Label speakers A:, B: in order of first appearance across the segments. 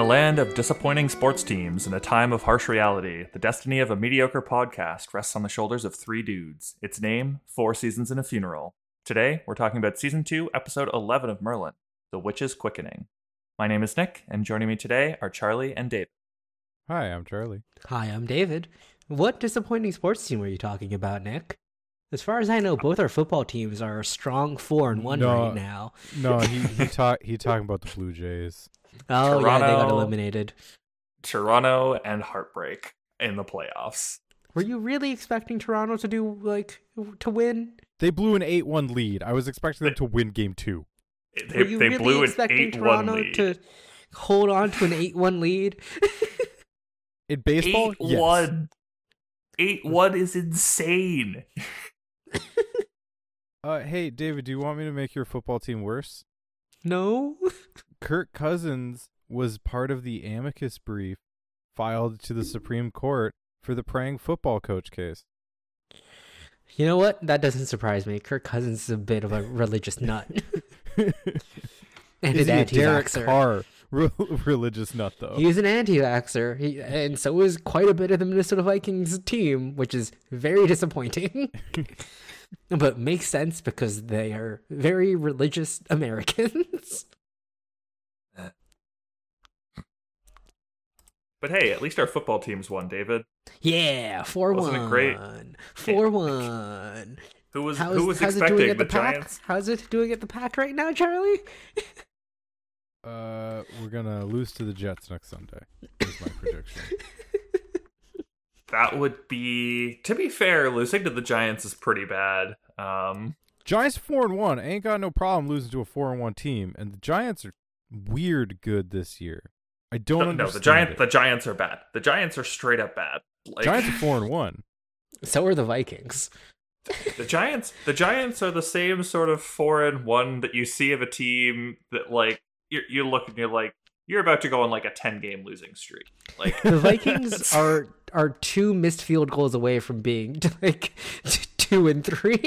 A: In a land of disappointing sports teams and a time of harsh reality, the destiny of a mediocre podcast rests on the shoulders of three dudes. Its name, Four Seasons and a Funeral. Today, we're talking about Season 2, Episode 11 of Merlin, The Witch's Quickening. My name is Nick, and joining me today are Charlie and Dave.
B: Hi, I'm Charlie.
C: Hi, I'm David. What disappointing sports team were you talking about, Nick? As far as I know, both our football teams are a strong four and one
B: No.
C: right now.
B: No, he he talk he talking about the Blue Jays.
C: Oh yeah, they got eliminated.
A: Toronto and Heartbreak in the playoffs.
C: Were you really expecting Toronto to do like to win?
B: They blew an eight-one lead. I was expecting them to win Game Two.
A: They,
C: were you
A: they
C: really
A: blew
C: expecting
A: 8 1
C: Toronto
A: lead.
C: to hold on to an eight-one lead?
B: In baseball,
A: 8
B: yes.
A: 1. 8 1 is insane.
B: Uh, hey, David, do you want me to make your football team worse?
C: no.
B: Kirk Cousins was part of the amicus brief filed to the Supreme Court for the praying football coach case.
C: You know what? That doesn't surprise me. Kirk Cousins is a bit of a religious nut. and
B: Is
C: an
B: he a Derek
C: anti-vaxxer.
B: Carr re- religious nut though?
C: He's an anti-vaxxer, he, and so is quite a bit of the Minnesota Vikings team, which is very disappointing. but makes sense because they are very religious Americans.
A: But hey, at least our football teams won, David.
C: yeah, four
A: Wasn't
C: one,
A: it great?
C: four one.
A: Who was
C: How's,
A: who was
C: how's it
A: expecting
C: doing at
A: the,
C: the, pack?
A: Giants?
C: How's it doing at the pack right now, Charlie?
B: Uh, we're gonna lose to the Jets next Sunday. Is my prediction.
A: That would be to be fair, losing to the Giants is pretty bad. Um
B: Giants four and one. Ain't got no problem losing to a four and one team, and the Giants are weird good this year. I don't
A: no, no, the Giant
B: it.
A: the Giants are bad. The Giants are straight up bad. Like
B: Giants are four and one.
C: So are the Vikings.
A: the Giants the Giants are the same sort of four and one that you see of a team that like you you look and you're like you're about to go on like a ten game losing streak. Like
C: The Vikings are are two missed field goals away from being like two and three.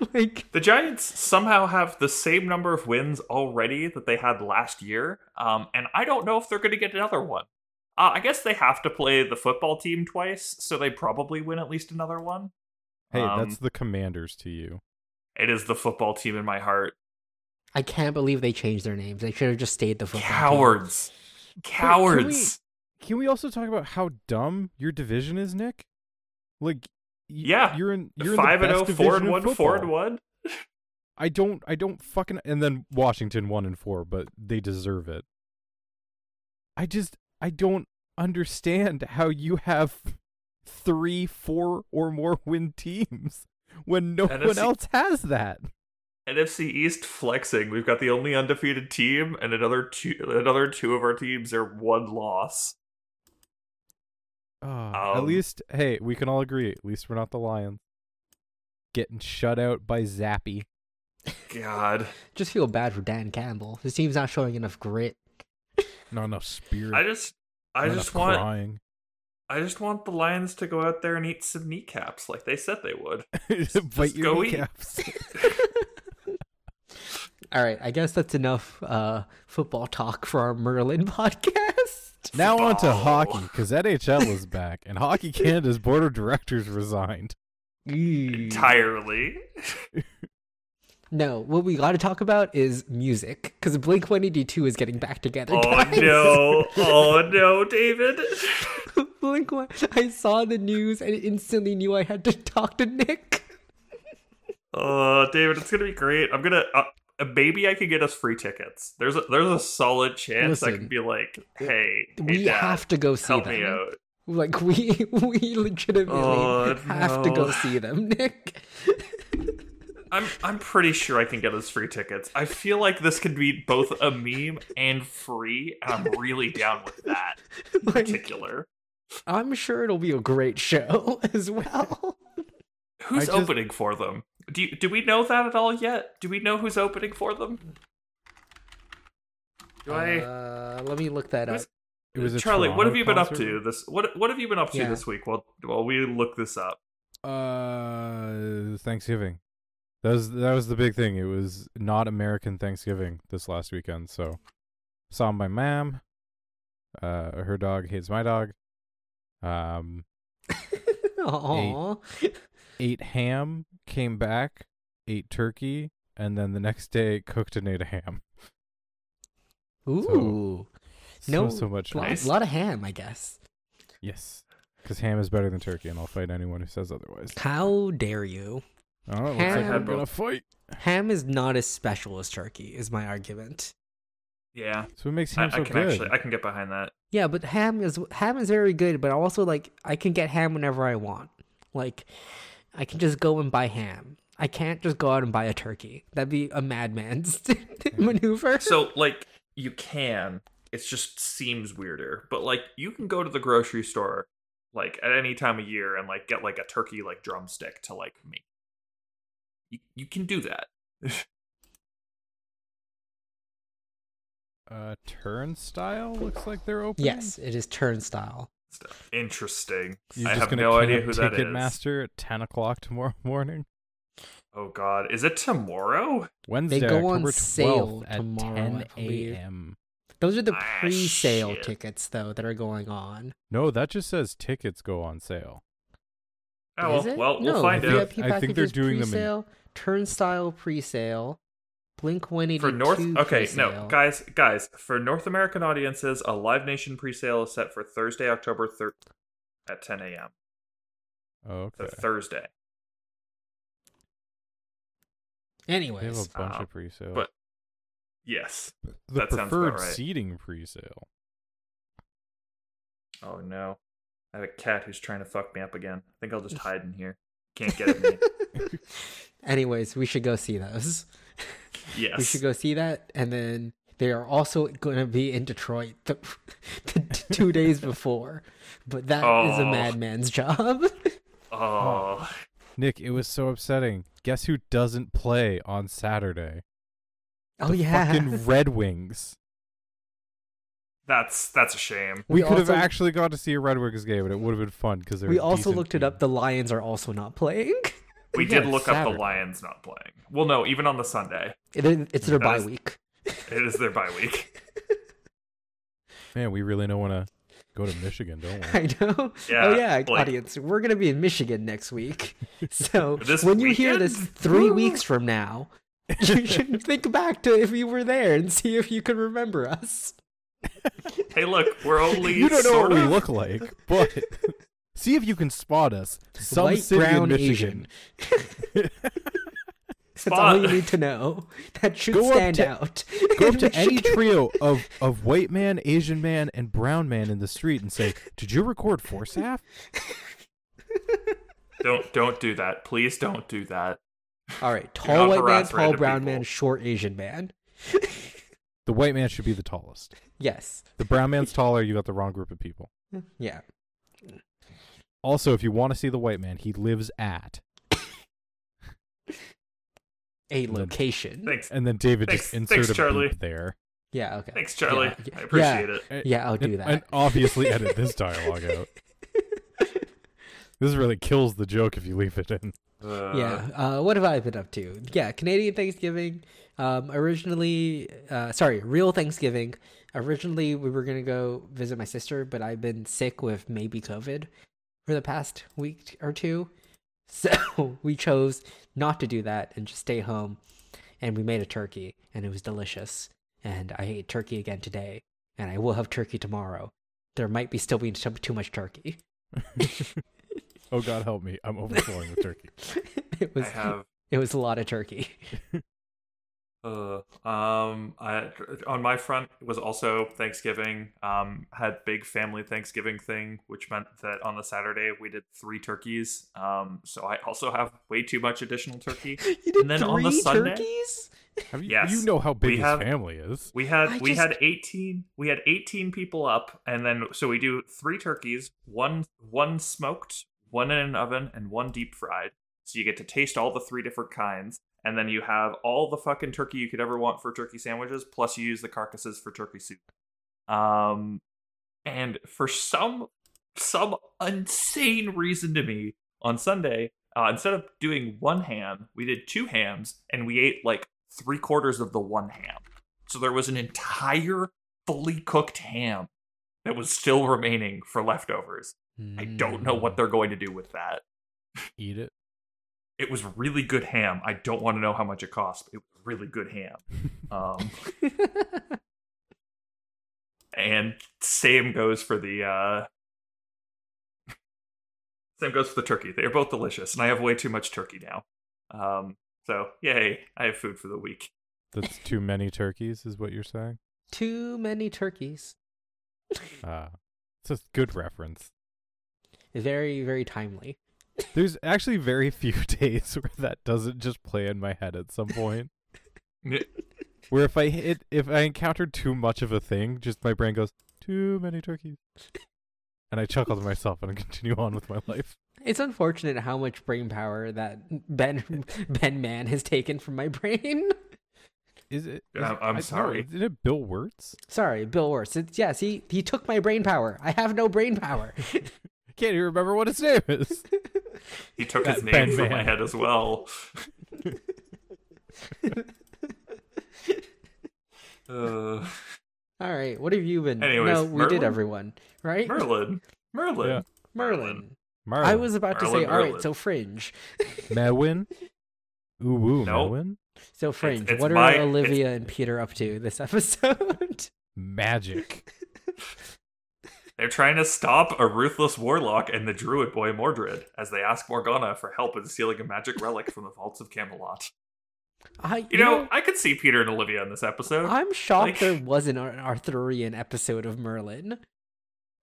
C: like
A: The Giants somehow have the same number of wins already that they had last year, um, and I don't know if they're going to get another one. Uh, I guess they have to play the football team twice, so they probably win at least another one.
B: Hey,
A: Um,
B: that's the Commanders to you.
A: It is the football team in my heart.
C: I can't believe they changed their names. They should have just stayed the football. team.
A: Cowards, cowards.
B: Can we also talk about how dumb your division is, Nick? Like, y-
A: Yeah.
B: you're in you're
A: Five
B: in
A: and
B: the
A: oh,
B: best
A: four and
B: division in
A: one, four and one.
B: I don't I don't fucking and then Washington one and four, but they deserve it. I just I don't understand how you have three, four or more win teams when no
A: And
B: one else has that.
A: NFC East flexing. We've got the only undefeated team, and another two. Another two of our teams are one loss.
B: Ah, at
A: Um,
B: least hey, we can all agree. At least we're not the Lions. Getting shut out by Zappe.
A: God,
C: Just feel bad for Dan Campbell. His team's not showing enough grit.
B: Not enough spirit.
A: I just, I
B: not
A: just want,
B: crying.
A: I just want the Lions to go out there and eat some kneecaps like they said they would.
B: Bite your
A: go eat.
B: kneecaps.
C: All right, I guess that's enough uh, football talk for our Merlin podcast.
B: Now on to hockey, because NHL is back, and Hockey Canada's board of directors resigned.
A: Entirely.
C: No, what we got to talk about is music because Blink 182 is getting back together.
A: Oh
C: guys.
A: no! Oh no, David!
C: Blink One. I saw the news and instantly knew I had to talk to Nick.
A: Oh, David, it's gonna be great. I'm gonna. Uh, uh, maybe I could get us free tickets. There's a there's a solid chance I could be like, hey, hey,
C: we
A: Dad,
C: have to go see
A: help
C: them.
A: me out.
C: Like we we legitimately
A: Oh,
C: have to go see them, Nick.
A: I'm I'm pretty sure I can get us free tickets. I feel like this could be both a meme and free, and I'm really down with that in
C: Like,
A: particular.
C: I'm sure it'll be a great show as well.
A: Who's
B: just-
A: opening for them? Do you, do we know that at all yet? Do we know who's opening for them? Do I?
C: Uh, let me look that up.
B: It was a
A: Charlie, what have you been up to this? What what have you been up to
C: Yeah.
A: this week? While while we look this up.
B: Uh, Thanksgiving. That was that was the big thing. It was not American Thanksgiving this last weekend. So saw my mom, Uh, her dog hates my dog. Um,
C: Aw.
B: ate ham, came back, ate turkey, and then the next day cooked and ate a ham.
C: Ooh.
B: So,
C: No,
B: so much.
C: lot,
A: Nice.
C: lot of ham, I guess.
B: Yes, because ham is better than turkey, and I'll fight anyone who says otherwise.
C: How dare you?
B: Oh, it looks like
C: Ham-
B: I'm gonna fight.
C: Ham is not as special as turkey, is my argument.
A: Yeah,
B: So it makes
A: I,
B: ham so
A: I can
B: good?
A: actually I can get behind that.
C: Yeah, but ham is ham is very good, but also like I can get ham whenever I want. Like I can just go and buy ham. I can't just go out and buy a turkey. That'd be a madman's maneuver.
A: So like you can, it just seems weirder. But like you can go to the grocery store like at any time of year and like get like a turkey like drumstick to like make. You you can do that.
B: uh, turnstile looks like they're open.
C: yes, it is turnstile.
A: Stuff. Interesting.
B: You're
A: I
B: just
A: have
B: gonna
A: no idea
B: camp
A: who that is.
B: Ticketmaster at ten o'clock tomorrow morning.
A: Oh God, is it tomorrow?
B: Wednesday, they
C: go on
B: October
C: sale
B: 12th at
C: tomorrow,
B: 10 a.m.
C: Those are the
A: Ah,
C: pre-sale
A: shit.
C: tickets though that are going on.
B: No, that just says tickets go on sale.
A: Oh well, well we'll find out.
B: I think they're
C: packages
B: doing them in-
C: pre-sale, Turnstile pre-sale, Blink One Eighty
A: For North, okay,
C: pre-sale.
A: no, guys, guys, for North American audiences, a Live Nation pre-sale is set for Thursday, October third, at 10 a.m.
B: Oh,
A: So
B: okay.
A: Thursday. Anyways.
B: They have a bunch
A: Uh,
B: of pre-sale.
A: but yes.
B: the
A: that sounds
B: preferred
A: about right.
B: seating pre-sale.
A: Oh no, I have a cat who's trying to fuck me up again. I think I'll just hide in here. Can't get at me.
C: anyways, we should go see those.
A: Yes.
C: We should go see that, and then they are also going to be in Detroit the, the two days before. But that is a
A: Oh.
C: madman's job.
A: Oh,
B: Nick, it was so upsetting. Guess who doesn't play on Saturday?
C: oh
B: The
C: yeah,
B: fucking Red Wings.
A: that's that's a shame.
B: We,
C: We
B: could have actually got to see a Red Wings game, and it would have been fun because
C: we also looked it up. The Lions are also not playing.
A: We
B: Yeah,
A: did look up the Lions not playing. Well, no, even on the Sunday,
C: It is, it's their
A: That
C: bye
A: is-
C: week.
A: it is their bye week.
B: Man, we really don't want to go to Michigan, don't we?
C: I know.
A: Yeah,
C: oh yeah,
A: like-
C: audience. We're gonna be in Michigan next week. So
A: This
C: when you hear this three weeks from now, you should think back to if you were there and see if you can remember us.
A: Hey, look, we're only
B: you don't know
A: sort
B: what we look like, but see if you can spot us. Some
C: White,
B: city in
C: brown,
B: Michigan.
C: Asian. That's all you need to know. That should
B: Go
C: stand
B: to-
C: out.
B: Go up to any trio of, of white man, Asian man, and brown man in the street and say, "Did you record Forsyth?"
A: Don't don't do that. Please don't do that.
C: All right, tall white man, tall brown
A: people.
C: man, short Asian man.
B: The white man should be the tallest.
C: Yes.
B: The brown man's taller. You got the wrong group of people.
C: Yeah.
B: Also, if you want to see the white man, he lives at,
C: A
B: then-
C: location.
A: Thanks,
B: and then David
A: Thanks-
B: just insert
A: thanks,
B: a
A: Charlie.
B: beep there.
C: Yeah. Okay.
A: thanks, Charlie.
C: Yeah,
A: I appreciate
C: yeah.
A: it.
C: Yeah, I'll do that.
B: and obviously edit this dialogue out. This really kills the joke if you leave it in.
A: Uh,
C: yeah. Uh, what have I been up to? Yeah, Canadian Thanksgiving. Um, originally, uh, sorry, real Thanksgiving. Originally, we were gonna go visit my sister, but I've been sick with maybe COVID for the past week or two, so we chose not to do that and just stay home. And we made a turkey, and it was delicious. And I ate turkey again today, and I will have turkey tomorrow. There might be still be too too much turkey.
B: Oh God, help me! I'm overflowing with turkey.
C: it
A: I
C: was
A: have.
C: it was a lot of turkey.
A: Uh, um, I, on my front it was also Thanksgiving. Um, had big family Thanksgiving thing, which meant that on the Saturday we did three turkeys. Um, so I also have way too much additional turkey.
C: You did
A: And then on the
C: three
A: Sunday-
C: turkeys?
B: Have you?
A: Yes,
B: you know how big
A: we
B: his
A: have-
B: family is.
A: We had
C: I
A: we
C: just-
A: had eighteen we had eighteen people up, and then so we do three turkeys, one one smoked, one in an oven, and one deep fried. So you get to taste all the three different kinds, and then you have all the fucking turkey you could ever want for turkey sandwiches. Plus, you use the carcasses for turkey soup. Um, and for some some insane reason to me, on Sunday, uh, instead of doing one ham, we did two hams, and we ate like three quarters of the one ham. So there was an entire fully cooked ham that was still remaining for leftovers. I don't know
C: Mm.
A: what they're going to do with that.
B: Eat it.
A: It was really good ham. I don't want to know how much it cost. But it was really good ham. Um, and same goes for the uh, same goes for the turkey. They are both delicious, and I have way too much turkey now. Um, so yay, I have food for the week.
B: That's too many turkeys, is what you're saying?
C: Too many turkeys.
B: Ah, it's a good reference.
C: Very, very timely.
B: There's actually very few days where that doesn't just play in my head at some point. Where if I hit, if I encounter too much of a thing, just my brain goes, too many turkeys. And I chuckle to myself and I continue on with my life.
C: It's unfortunate how much brain power that Ben Ben Man has taken from my brain.
B: Is it?
A: I'm
B: I- no,
A: sorry.
B: Isn't it Bill Wurtz?
C: Sorry, Bill Wurtz. It's, yes, he he took my brain power. I have no brain power.
B: I can't even remember what his name is.
A: He took
B: That
A: his name
B: Ben
A: from my head as well. uh,
C: All right, what have you been?
A: Anyways,
C: no, we did everyone, right?
A: Merlin. Merlin.
B: Yeah.
C: Merlin.
B: Marlon.
C: I was about to say,
A: Merlin,
C: all right, so Fringe.
B: Mewin. Ooh, woo,
A: No.
B: Mewin.
C: So Fringe,
A: it's
C: what are
A: my-
C: Olivia and Peter up to this episode?
B: Magic.
A: They're trying to stop a ruthless warlock and the druid boy Mordred as they ask Morgana for help in stealing a magic relic from the vaults of Camelot.
C: I,
A: You know, I could see Peter and Olivia in this episode.
C: I'm shocked
A: like-
C: there wasn't an Arthurian episode of Merlin.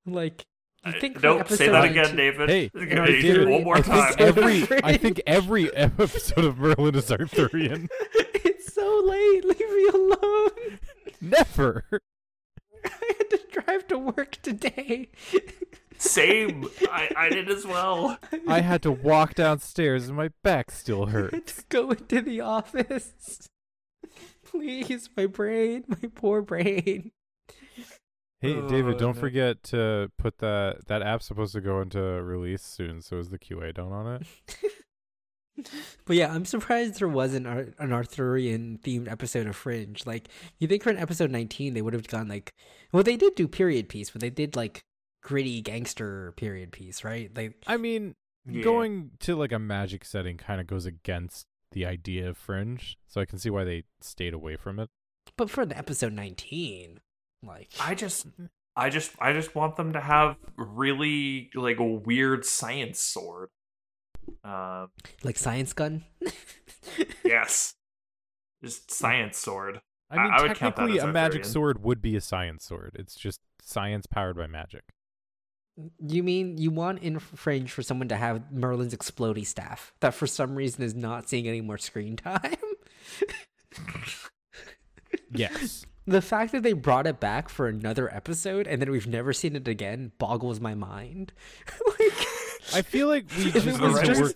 C: Like, you think for
A: Nope,
C: episode
A: say that
C: 19
A: again, David.
B: Hey,
A: Say
C: no, David,
A: one more
B: I
A: time.
B: think every I think every episode of Merlin is Arthurian.
C: it's so late. Leave me alone.
B: Never.
C: I had to drive to work today.
A: Same. I, I did as well.
B: I had to walk downstairs and my back still hurts.
C: to go into the office. Please, my brain, my poor brain.
B: Hey,
A: Oh,
B: David, don't
A: no.
B: forget to put that that app's supposed to go into release soon. So is the QA done on it?
C: But yeah, I'm surprised there wasn't ar- an Arthurian themed episode of Fringe. Like, you think for an episode 19, they would have gone like, well, they did do period piece, but they did like gritty gangster period piece, right? Like,
B: I mean,
A: Yeah.
B: going to like a magic setting kind of goes against the idea of Fringe, so I can see why they stayed away from it.
C: but for the episode 19, like,
A: I just I just I just want them to have really like a weird science sword. Um
C: like science gun.
A: yes. Just science sword.
B: I mean,
A: I- I would count that
B: technically,
A: as
B: a magic
A: Arthurian.
B: sword would be a science sword. It's just science powered by magic.
C: You mean you want in Fringe for someone to have Merlin's explody staff that for some reason is not seeing any more screen time?
B: Yes.
C: The fact that they brought it back for another episode and then we've never seen it again boggles my mind. like,
B: I feel like we
C: If
B: just
C: it
A: was
B: to
A: just-
B: work.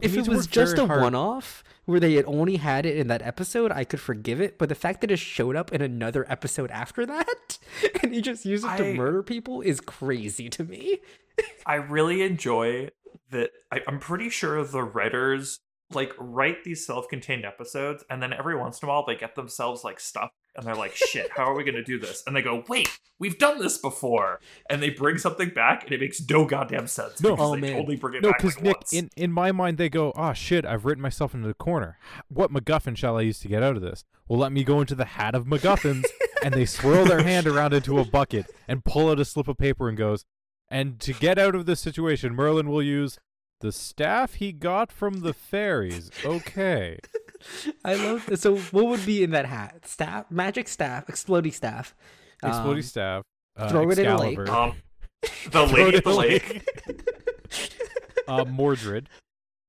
C: if it was just a
B: hard-
C: one-off where they had only had it in that episode, I could forgive it. But the fact that it showed up in another episode after that and he just used it to murder people is crazy to me.
A: I really enjoy that I, I'm pretty sure the writers like write these self-contained episodes and then every once in a while they get themselves like stuck and they're like shit how are we going to do this and they go wait we've done this before and they bring something back and it makes no goddamn sense
B: No.
A: because
C: Oh,
A: they
C: man.
A: only bring it
B: No,
A: back
B: because
A: like
B: Nick,
A: once.
B: in in my mind, they go, "Oh shit, I've written myself into the corner. What MacGuffin shall I use to get out of this? Well, let me go into the hat of MacGuffins." and they swirl their hand around into a bucket and pull out a slip of paper and goes, "And to get out of this situation, Merlin will use the staff he got from the fairies." Okay.
C: I love this. So what would be in that hat? Staff, magic staff, exploding staff.
B: Exploding
C: Um,
B: staff. Uh,
C: throw it in a lake.
A: Um the
B: Throw
A: lady
B: it
A: the
B: in
A: lake
B: uh, Mordred,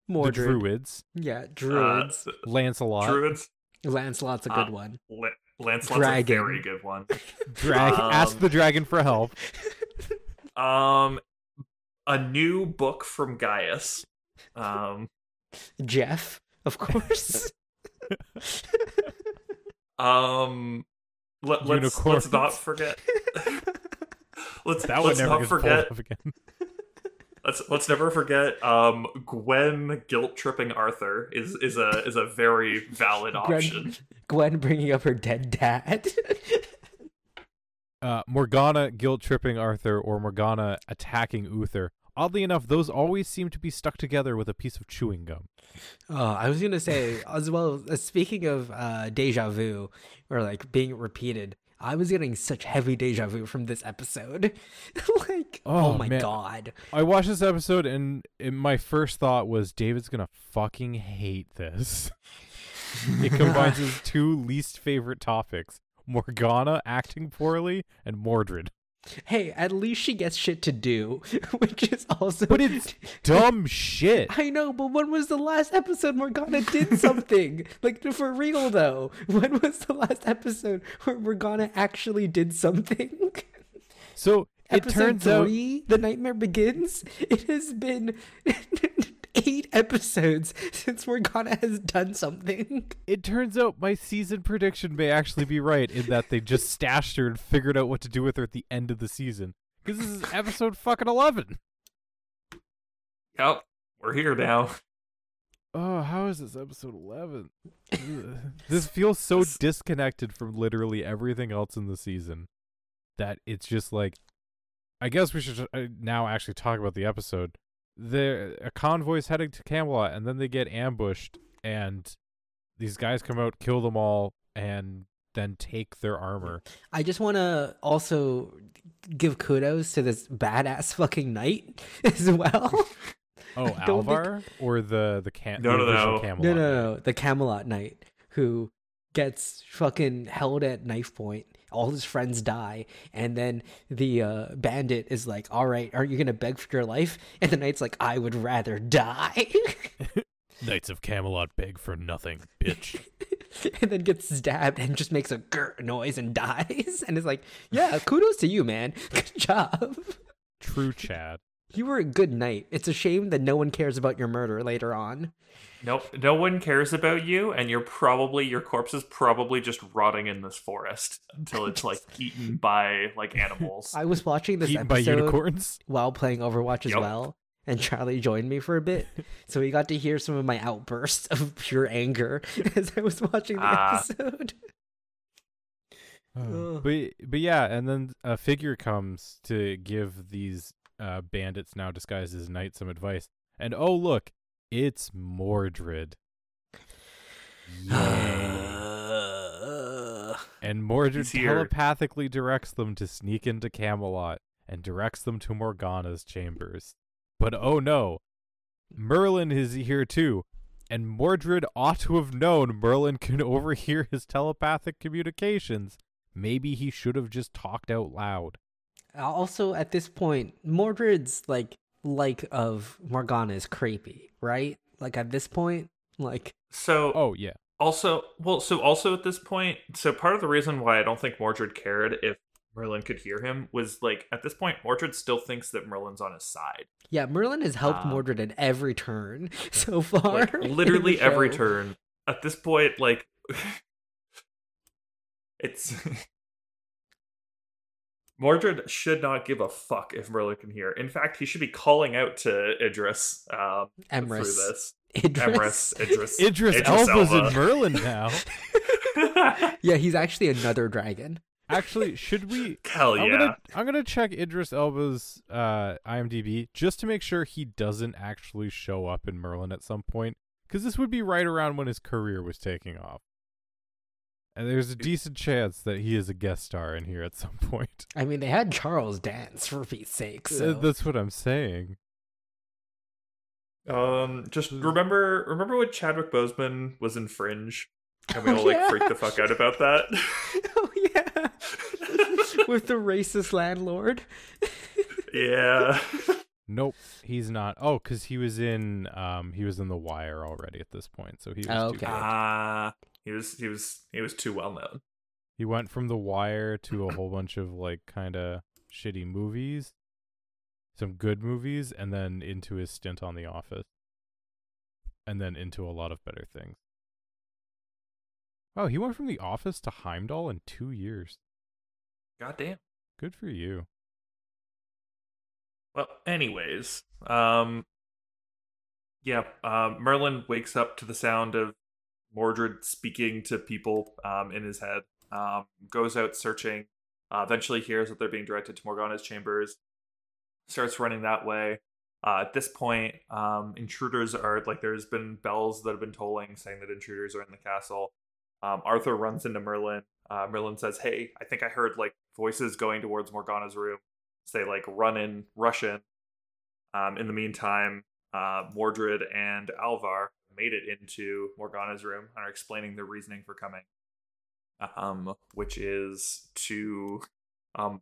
C: Mordred.
B: the Druids,
C: Yeah,
A: uh,
C: druids.
B: Lancelot,
A: druids
C: Lancelot's a good
A: uh,
C: one.
A: La- Lancelot's
C: Dragon.
A: a very good one
B: drag, ask
A: Um,
B: the dragon for help.
A: um a new book from Gaius um
C: Jeff, of course.
A: Um, let, let's let's not forget. let's
B: That
A: let's
B: never
A: not forget.
B: again.
A: Let's let's never forget. Um, Gwen guilt tripping Arthur is is a is a very valid option.
C: Gwen, Gwen bringing up her dead dad.
B: uh, Morgana guilt tripping Arthur or Morgana attacking Uther. Oddly enough, those always seem to be stuck together with a piece of chewing gum.
C: Oh, I was gonna say as well. Uh, speaking of uh, deja vu or like being repeated, I was getting such heavy deja vu from this episode. like, oh,
B: Oh,
C: my
B: man.
C: god,
B: I watched this episode and it, my first thought was David's gonna fucking hate this. it combines his two least favorite topics: Morgana acting poorly and Mordred.
C: Hey, at least she gets shit to do, which is also.
B: But it's dumb shit.
C: I know, but when was the last episode Morgana did something? like for real though, when was the last episode where Morgana actually did something?
B: So it
C: episode
B: turns out
C: three, The Nightmare Begins. It has been eight episodes since Morgana has done something.
B: it turns out my season prediction may actually be right in that they just stashed her and figured out what to do with her at the end of the season. Because this is episode fucking eleven.
A: Yep, we're here now.
B: Oh, how is this episode 11? This feels so disconnected from literally everything else in the season that it's just like I guess we should uh, now actually talk about the episode. The a convoy's heading to Camelot and then they get ambushed and these guys come out, kill them all and then take their armor.
C: I just want to also give kudos to this badass fucking knight as well.
B: Oh,
C: I don't think-
B: Alvar or the the cam
A: No, no, no.
B: Camelot.
C: No, no, no, the Camelot knight who gets fucking held at knife point. All his friends die, and then the uh, bandit is like, "All right, aren't you gonna beg for your life?" And the knight's like, "I would rather die,"
B: Knights of Camelot beg for nothing, bitch.
C: and then gets stabbed and just makes a grr noise and dies. And it's like, "Yeah, kudos to you, man. Good job.
B: True Chad.
C: You were a good knight. It's a shame that no one cares about your murder later on."
A: Nope, no one cares about you, and you're probably your corpse is probably just rotting in this forest until it's like eaten by like animals.
C: I was watching this
B: Eaten by
C: episode
B: unicorns.
C: while playing Overwatch as
A: Yup.
C: well. And Charlie joined me for a bit. So we got to hear some of my outbursts of pure anger as I was watching the
A: Ah.
C: episode.
B: Oh. But but yeah, and then a figure comes to give these uh, bandits now disguised as knights some advice. And oh look, it's Mordred. Yay. and Mordred telepathically directs them to sneak into Camelot and directs them to Morgana's chambers. But oh no, Merlin is here too. And Mordred ought to have known Merlin can overhear his telepathic communications. Maybe he should have just talked out loud.
C: Also, at this point, Mordred's like like of Morgana is creepy, right? Like at this point, like
A: so
B: Oh yeah.
A: also, well, so also at this point, so part of the reason why I don't think Mordred cared if Merlin could hear him was like at this point, Mordred still thinks that Merlin's on his side.
C: yeah, Merlin has helped
A: Um,
C: Mordred at every turn so far.
A: Like literally every turn. At this point, like it's Mordred should not give a fuck if Merlin can hear. In fact, he should be calling out to Idris um, through this.
C: Idris.
A: Emrys, Idris,
B: Idris, Elba's in Merlin now.
C: yeah, he's actually another dragon.
B: Actually, should we
A: Hell
B: I'm
A: yeah!
B: gonna I'm gonna check Idris Elba's uh IMDb just to make sure he doesn't actually show up in Merlin at some point, because this would be right around when his career was taking off. And there's a decent chance that he is a guest star in here at some point.
C: I mean, they had Charles Dance for Pete's sake.
B: Uh,
C: So
B: That's what I'm saying.
A: Um, just remember, remember when Chadwick Boseman was in Fringe, and we
C: Oh,
A: all like
C: yeah.
A: freaked the fuck out about that.
C: oh yeah, with the racist landlord.
A: yeah.
B: Nope, he's not. Oh, because he was in um he was in The Wire already at this point, so he was
C: Oh,
B: too
C: okay.
B: good.
A: Ah, he was, he was, he was too well known.
B: He went from The Wire to a whole bunch of like kind of shitty movies, some good movies, and then into his stint on The Office, and then into a lot of better things. Wow, he went from The Office to Heimdall in two years.
A: Goddamn.
B: Good for you.
A: Well, anyways, um, yeah, um, Merlin wakes up to the sound of Mordred speaking to people um, in his head. Um, goes out searching, Uh, eventually, hears that they're being directed to Morgana's chambers, starts running that way. Uh, at this point, um, intruders are like there's been bells that have been tolling saying that intruders are in the castle. Um, Arthur runs into Merlin. Uh, Merlin says, "Hey, I think I heard like voices going towards Morgana's room. Say like run in, rush in." Um, in the meantime, uh, Mordred and Alvar made it into Morgana's room and are explaining their reasoning for coming, um, which is to um,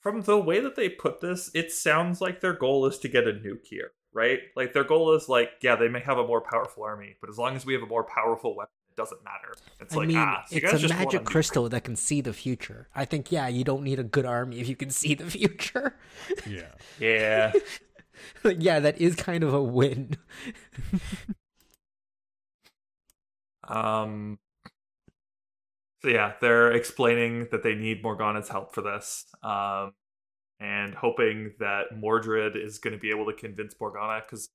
A: from the way that they put this, it sounds like their goal is to get a nuke here, right? Like their goal is like, yeah, they may have a more powerful army, but as long as we have a more powerful weapon, it doesn't matter. It's
C: I
A: like,
C: mean,
A: ah, so you
C: it's
A: guys
C: a
A: just want
C: magic
A: nuke.
C: crystal that can see the future. I think, yeah, you don't need a good army if you can see the future.
B: Yeah.
A: Yeah.
C: Like, yeah, that is kind of a win.
A: Um. So yeah, they're explaining that they need Morgana's help for this, um, and hoping that Mordred is going to be able to convince Morgana. Because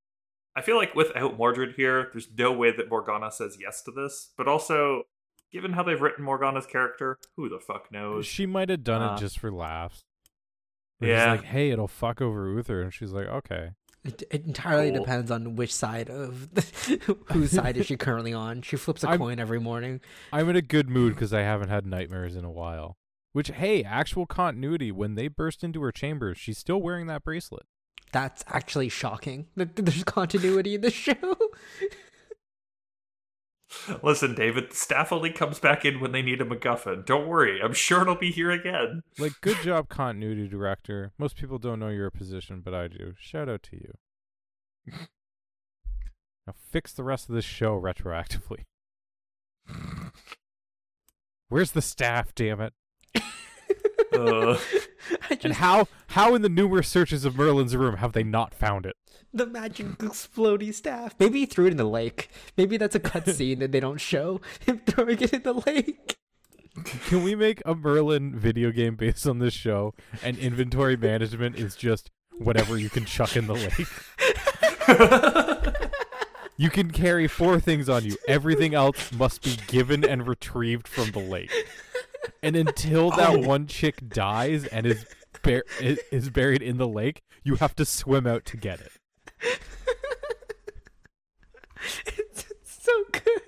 A: I feel like without Mordred here, there's no way that Morgana says yes to this. But also, given how they've written Morgana's character, who the fuck knows?
B: She might have done
A: Uh,
B: it just for laughs. Where he's
A: yeah.
B: like, hey, it'll fuck over Uther, and she's like, okay.
C: It, it entirely
A: Cool.
C: depends on which side of whose side is she currently on. She flips a
B: I'm-
C: coin every morning.
B: I'm in a good mood because I haven't had nightmares in a while. Which, hey, actual continuity. When they burst into her chambers, she's still wearing that bracelet.
C: That's actually shocking. that There's continuity in the show.
A: Listen, David, the staff only comes back in when they need a MacGuffin. Don't worry, I'm sure it'll be here again.
B: Like, good job, continuity director. Most people don't know your position, but I do. Shout out to you. now fix the rest of this show retroactively. Where's the staff, damn it?
A: Uh,
C: I
B: And how how in the numerous searches of Merlin's room have they not found it?
C: the magic explodey staff. Maybe he threw it in the lake. Maybe that's a cutscene that they don't show him throwing it in the lake.
B: Can we make a Merlin video game based on this show and inventory management is just whatever you can chuck in the lake? You can carry four things on you. Everything else must be given and retrieved from the lake. And until that one chick dies and is bur- i- is buried in the lake, you have to swim out to get it.
C: It's, it's so good.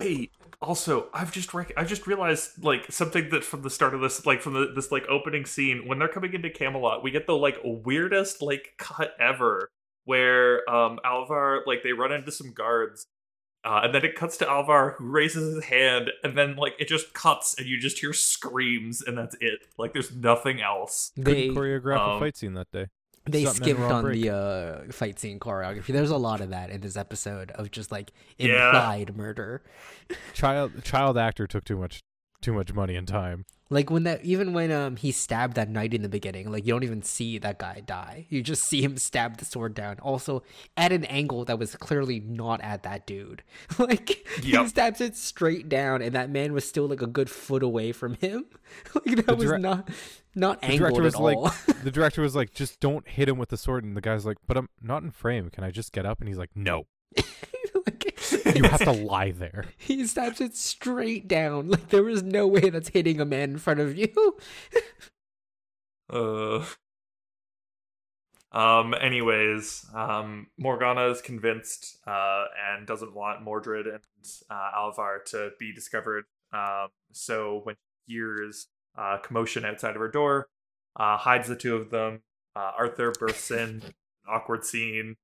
A: Wait. Also, I've just rec- I just realized like something that from the start of this, like from the, this like opening scene when they're coming into Camelot, we get the like weirdest like cut ever where um Alvar like they run into some guards. Uh, and then it cuts to Alvar who raises his hand, and then like it just cuts, and you just hear screams, and that's it. Like there's nothing else.
C: They
B: Couldn't choreograph a
A: um,
B: fight scene that day.
C: they
B: Something
C: skipped on
B: break.
C: the uh, fight scene choreography. There's a lot of that in this episode of just like
A: Yeah.
C: implied murder.
B: Child child actor took too much too much money and time.
C: Like when that, even when um he stabbed that knight in the beginning, like you don't even see that guy die. You just see him stab the sword down. Also, at an angle that was clearly not at that dude. Like he
A: Yep.
C: stabs it straight down, and that man was still like a good foot away from him. like that
B: The
C: was
B: dire-
C: not not
B: The
C: angled
B: director was
C: at
B: like
C: all.
B: the director was like, just don't hit him with the sword and the guy's like, But I'm not in frame. Can I just get up? And he's like, No.
C: Like,
B: You have to lie there.
C: he stabs it straight down. Like there was no way that's hitting a man in front of you.
A: Uh. Um. Anyways, um, Morgana is convinced, uh, and doesn't want Mordred and uh, Alvar to be discovered. Um. So when she hears uh, commotion outside of her door, uh, hides the two of them. Uh, Arthur bursts in. Awkward scene.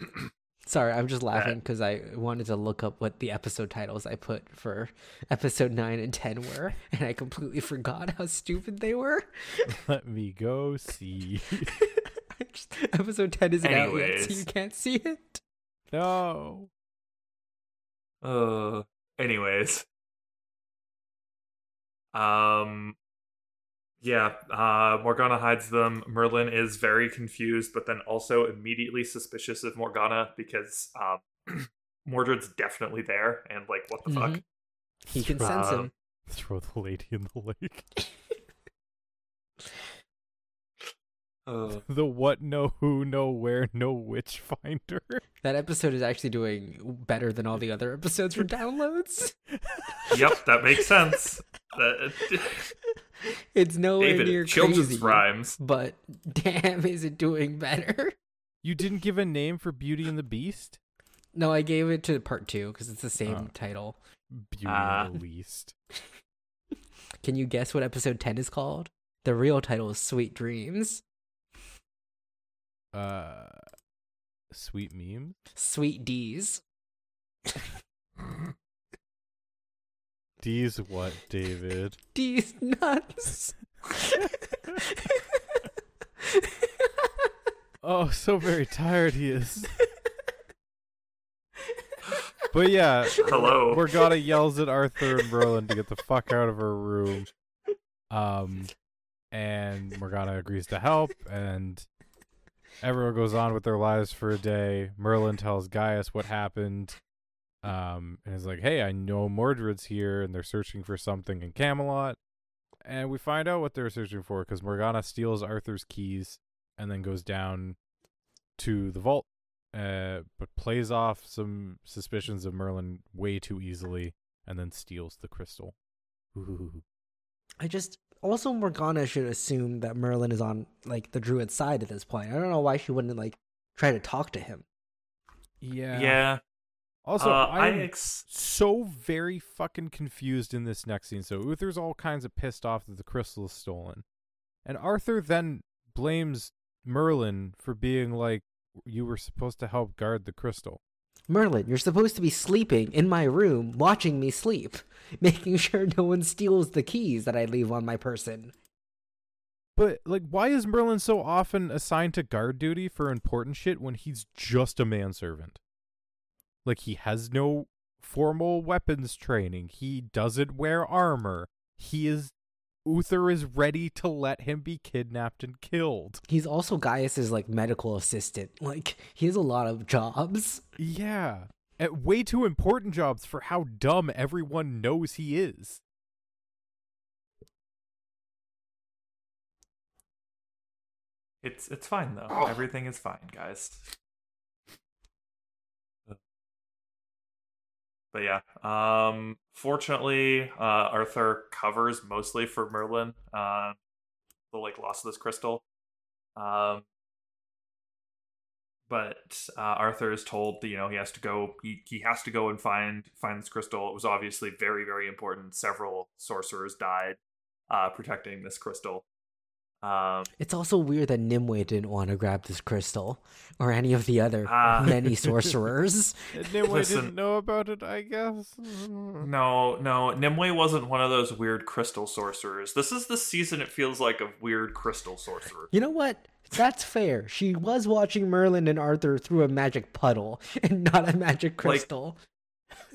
C: Sorry, I'm just laughing because I wanted to look up what the episode titles I put for episode 9 and 10 were, and I completely forgot how stupid they were.
B: Let me go see.
C: Just, episode 10 isn't out yet, so you can't see it.
B: No.
A: Uh. Anyways. Um. Yeah. Uh. Morgana hides them. Merlin is very confused, but then also immediately suspicious of Morgana because um, Mordred's definitely there, and like, what the fuck?
C: Mhm. He can sense
A: Um,
C: him.
B: Throw the lady in the lake.
A: Uh,
B: the what, no who, no where, no witch finder.
C: That episode is actually doing better than all the other episodes for downloads.
A: yep, that makes sense. That,
C: It's nowhere
A: David,
C: near
A: children's
C: crazy,
A: rhymes.
C: but damn, is it doing better?
B: You didn't give a name for Beauty and the Beast?
C: No, I gave it to part two because it's the same
B: Oh.
C: title.
B: Beauty
A: Ah.
B: and the Least.
C: Can you guess what episode ten is called? The real title is Sweet Dreams.
B: Uh, sweet meme.
C: Sweet D's.
B: D's what, David?
C: D's nuts.
B: Oh, so very tired he is. but yeah,
A: Hello.
B: Morgana yells at Arthur and Merlin to get the fuck out of her room. Um, and Morgana agrees to help, and everyone goes on with their lives for a day. Merlin tells Gaius what happened, um, and is like, "Hey, I know Mordred's here, and they're searching for something in Camelot." And we find out what they're searching for because Morgana steals Arthur's keys and then goes down to the vault, uh, but plays off some suspicions of Merlin way too easily, and then steals the crystal. Ooh.
C: I just also Morgana should assume that Merlin is on like the druid side at this point. I don't know why she wouldn't like try to talk to him.
B: Yeah.
A: yeah.
B: Also,
A: uh, I
B: I'm
A: ex-
B: so very fucking confused in this next scene. So Uther's all kinds of pissed off that the crystal is stolen, and Arthur then blames Merlin for being like, "You were supposed to help guard the crystal."
C: Merlin, you're supposed to be sleeping in my room, watching me sleep, making sure no one steals the keys that I leave on my person.
B: But like, why is Merlin so often assigned to guard duty for important shit when he's just a manservant? Like he has no formal weapons training. He doesn't wear armor. He is Uther is ready to let him be kidnapped and killed.
C: He's also Gaius's like medical assistant. Like he has a lot of jobs.
B: Yeah. At way too important jobs for how dumb everyone knows he is.
A: it's it's fine though. Everything is fine, guys. But yeah, um, fortunately, uh, Arthur covers mostly for Merlin, uh, the like loss of this crystal. Um, but uh, Arthur is told that you know he has to go. He, he has to go and find find this crystal. It was obviously very very important. Several sorcerers died uh, protecting this crystal. Um,
C: It's also weird that Nimue didn't want to grab this crystal or any of the other
A: Ah.
C: many sorcerers.
B: And Nimue
A: Listen.
B: didn't know about it, I guess.
A: No, no, Nimue wasn't one of those weird crystal sorcerers. This is the season it feels like of weird crystal sorcerer.
C: You know what? That's fair. She was watching Merlin and Arthur through a magic puddle and not a magic crystal.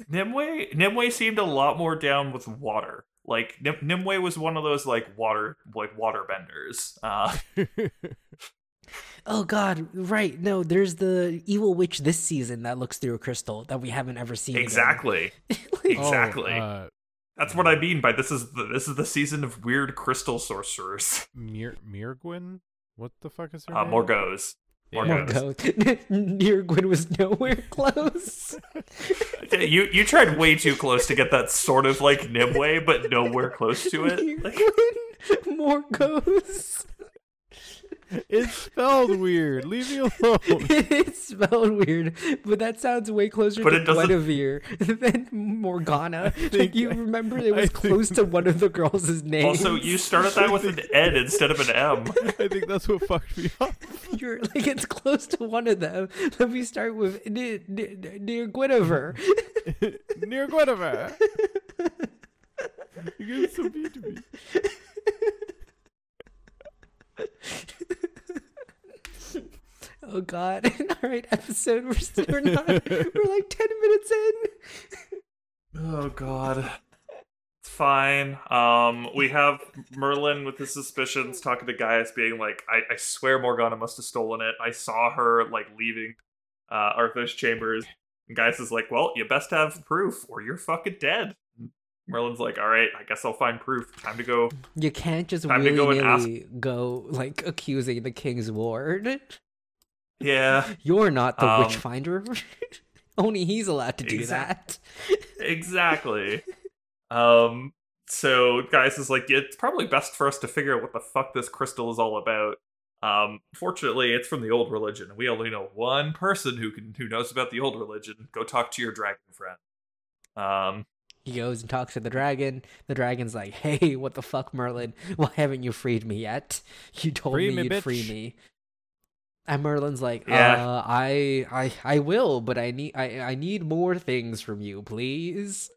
A: Nimue Nimue seemed a lot more down with water. Like Nim- Nimue was one of those like water like water benders. Uh,
C: oh god, right. No, there's the evil witch this season that looks through a crystal that we haven't ever seen.
A: exactly.
C: Like,
A: Exactly.
B: Oh, uh,
A: That's what I mean by this is the this is the season of weird crystal sorcerers.
B: Mir- Mirgwin? What the fuck is her
A: Uh,
B: name?
A: more More
B: Yeah.
A: Oh goes.
C: Morgoth. Nirgwin was nowhere close.
A: You you tried way too close to get that sort of like Nimue, but nowhere close to it. Like,
C: Nirgwin Morgause.
B: It's spelled weird. Leave me alone.
C: it's spelled weird, but that sounds way closer
A: But
C: to
A: it
C: Guinevere than Morgana.
B: think-
C: like you remember it
B: I
C: was
B: think-
C: close to one of the girls' names.
A: also, you started that with an N instead of an M.
B: I think that's what fucked me up.
C: You're like it's close to one of them. Let me start with near, near, near Guinevere.
B: Near Guinevere. You're getting so mean to me.
C: oh God! All right, episode. We're still, we're not. We're like ten minutes in.
A: Oh God. It's fine. Um, we have Merlin with his suspicions talking to Gaius, being like, I, I swear Morgana must have stolen it. I saw her like leaving uh Arthur's chambers. And Gaius is like, Well, you best have proof or you're fucking dead. Merlin's like, all right, I guess I'll find proof. Time to go.
C: You can't just
A: Time to go and ask-
C: go like accusing the king's ward.
A: Yeah,
C: You're not the
A: Um,
C: witch finder. Only he's allowed to do
A: Exact-
C: that.
A: exactly. um, so Gaius is like, it's probably best for us to figure out what the fuck this crystal is all about. Um, fortunately, it's from the old religion, and we only know one person who can who knows about the old religion. Go talk to your dragon friend. Um,
C: He goes and talks to the dragon. The dragon's like, "Hey, what the fuck, Merlin? Why haven't you freed me yet? You told
B: Free
C: me,
B: me,
C: you'd free me." And Merlin's like,
A: Yeah.
C: "Uh, I, I, I will, but I need, I, I need more things from you, please."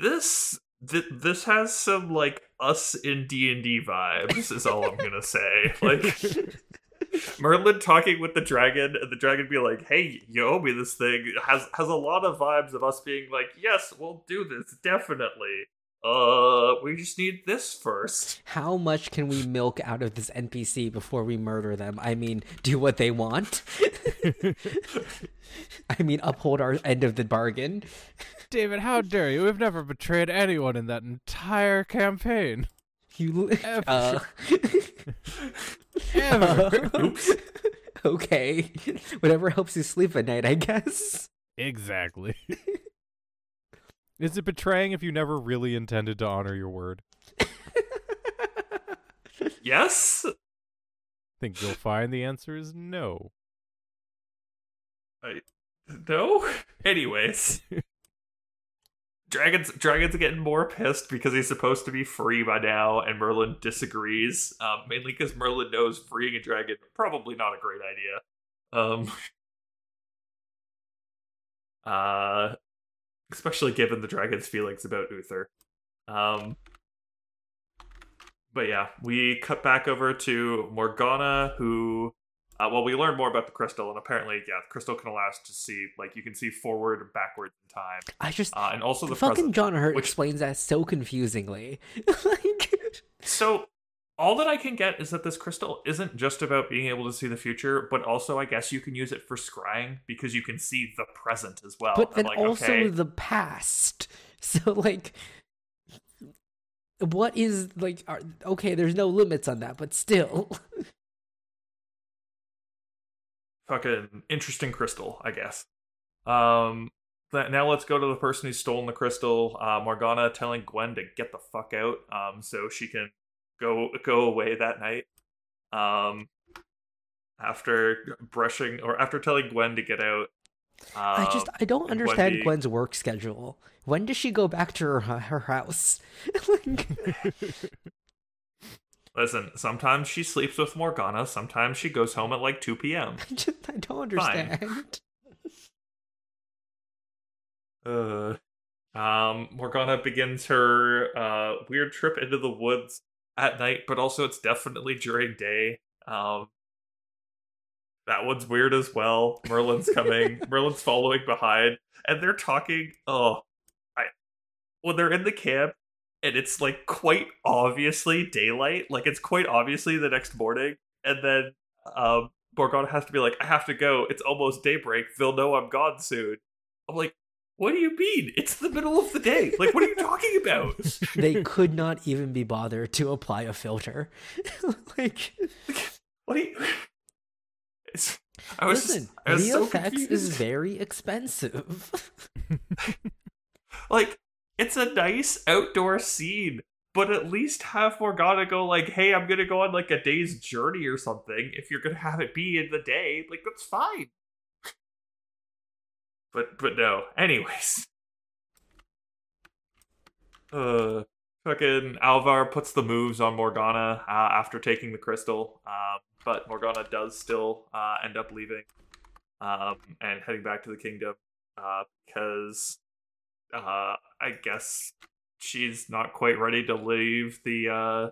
A: this th- this has some like us in D and D vibes. Is all I'm gonna say. Like Merlin talking with the dragon, and the dragon be like, "Hey, you owe me this thing." has has a lot of vibes of us being like, "Yes, we'll do this definitely." Uh, we just need this first.
C: How much can we milk out of this NPC before we murder them? I mean, do what they want. I mean, uphold our end of the bargain.
B: David, how dare you? We've never betrayed anyone in that entire campaign.
C: You,
B: Ever.
C: uh,
B: Ever.
A: Oops.
C: okay, whatever helps you sleep at night, I guess.
B: exactly. Is it betraying if you never really intended to honor your word?
A: Yes.
B: I think you'll find the answer is no.
A: No. Anyways. Dragons Dragons are getting more pissed because he's supposed to be free by now, and Merlin disagrees. Um, mainly because Merlin knows freeing a dragon probably not a great idea. Um Uh especially given the dragon's feelings about Uther. Um but yeah, we cut back over to Morgana, who uh, well, we learn more about the crystal, and apparently, yeah, the crystal can allow us to see, like, you can see forward and backwards in time,
C: I just
A: uh, and also the
C: fucking
A: present.
C: John Hurt
A: which-
C: explains that so confusingly. like,
A: So, all that I can get is that this crystal isn't just about being able to see the future, but also, I guess, you can use it for scrying because you can see the present as well.
C: but then
A: like,
C: also
A: okay,
C: the past. So like, what is like? Are, okay, there's no limits on that, but still.
A: fucking interesting crystal, I guess. Um, now let's go to the person who's stolen the crystal. Uh, Morgana telling Gwen to get the fuck out, um, so she can go go away that night. Um, after brushing or after telling Gwen to get out. Um,
C: I just I don't understand
A: Wendy-
C: Gwen's work schedule. When does she go back to her her house? like,
A: listen. Sometimes she sleeps with Morgana. Sometimes she goes home at like two p.m.
C: I just I don't understand.
A: Uh, um, Morgana begins her uh, weird trip into the woods at night, but also it's definitely during day. Um, that one's weird as well. Merlin's coming. Merlin's following behind, and they're talking. Oh, I when they're in the camp, and it's like quite obviously daylight. Like it's quite obviously the next morning, and then um, Morgana has to be like, "I have to go. It's almost daybreak. They'll know I'm gone soon." I'm like, what do you mean? It's the middle of the day. Like, what are you talking about?
C: they could not even be bothered to apply a filter. like,
A: What do you? It's, I was
C: listen,
A: just, I was so
C: VFX is very expensive.
A: like, it's a nice outdoor scene, but at least have Morgana go like, "Hey, I'm gonna go on like a day's journey or something." If you're gonna have it be in the day, like that's fine. But but no. Anyways, uh, fucking Alvar puts the moves on Morgana uh, after taking the crystal. Um, but Morgana does still uh, end up leaving um, and heading back to the kingdom uh, because uh, I guess she's not quite ready to leave the uh,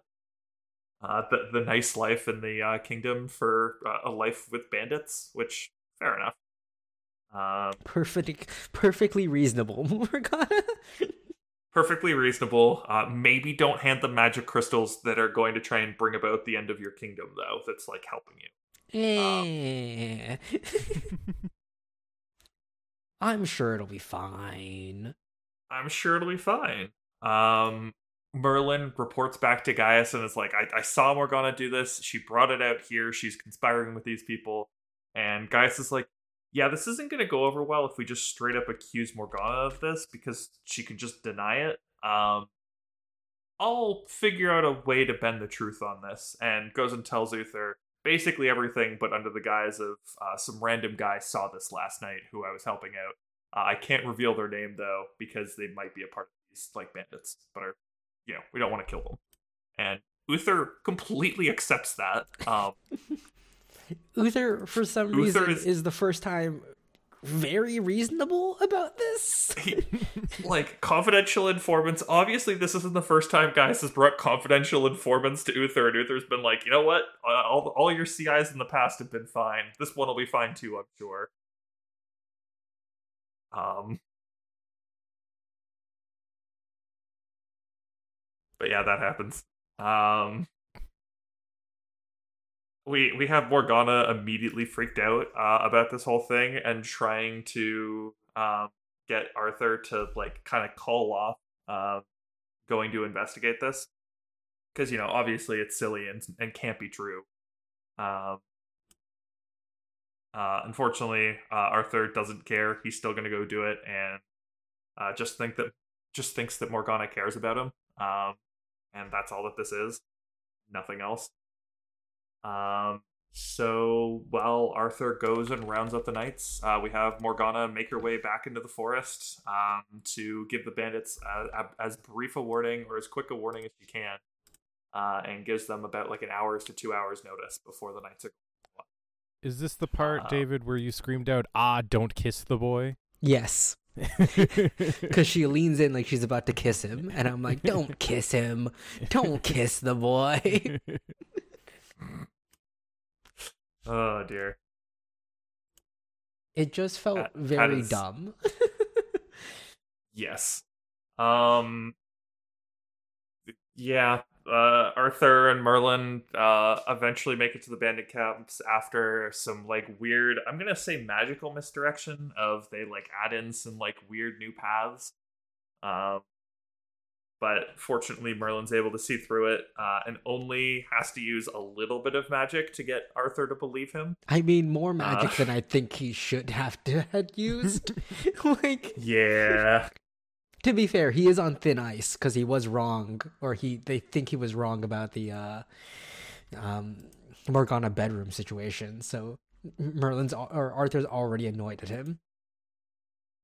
A: uh, the, the nice life in the uh, kingdom for uh, a life with bandits, which fair enough. Um,
C: Perfect, perfectly reasonable, Morgana.
A: perfectly reasonable. Uh, maybe don't hand them magic crystals that are going to try and bring about the end of your kingdom, though. That's like helping you.
C: Eh. I'm sure it'll be fine.
A: I'm sure it'll be fine. Um, Merlin reports back to Gaius and is like, I, I saw Morgana do this. She brought it out here. She's conspiring with these people. And Gaius is like, yeah, this isn't going to go over well if we just straight up accuse Morgana of this because she can just deny it. Um, I'll figure out a way to bend the truth on this. And goes and tells Uther basically everything, but under the guise of uh, some random guy saw this last night who I was helping out. Uh, I can't reveal their name though because they might be a part of these like bandits, but are you know we don't want to kill them. And Uther completely accepts that. Um,
C: Uther, for some
A: Uther
C: reason,
A: is-
C: is... the first time very reasonable about this.
A: like confidential informants. Obviously, this isn't the first time Gaius has brought confidential informants to Uther, and Uther's been like, you know what? Uh, all all your CIs in the past have been fine. This one will be fine too, I'm sure. Um. But yeah, that happens. Um. We we have Morgana immediately freaked out uh, about this whole thing and trying to um get Arthur to like kind of call off uh, going to investigate this because you know obviously it's silly and and can't be true. Um, uh, unfortunately, uh, Arthur doesn't care. He's still gonna go do it and uh, just think that just thinks that Morgana cares about him. Um, and that's all that this is. Nothing else. Um, so while Arthur goes and rounds up the knights, uh, we have Morgana make her way back into the forest um, to give the bandits uh, as brief a warning or as quick a warning as she can, uh, and gives them about like an hours to two hours notice before the knights are.
B: Is this the part,
A: Uh,
B: David, where you screamed out, "Ah, don't kiss the boy"?
C: yes. Because she leans in like she's about to kiss him, and I'm like, "Don't kiss him! Don't kiss the boy!"
A: Oh dear.
C: It just felt
A: That- that
C: very
A: is-
C: dumb.
A: Yes. Um. Yeah. Uh, Arthur and Merlin uh, eventually make it to the bandit camps after some like weird. I'm gonna say magical misdirection of they like add in some like weird new paths. Um. But fortunately, Merlin's able to see through it, uh, and only has to use a little bit of magic to get Arthur to believe him.
C: I mean, more magic
A: Uh.
C: than I think he should have to had used. like,
A: Yeah.
C: to be fair, he is on thin ice because he was wrong, or he they think he was wrong about the uh, um, Morgana bedroom situation. So Merlin's or Arthur's already annoyed at him.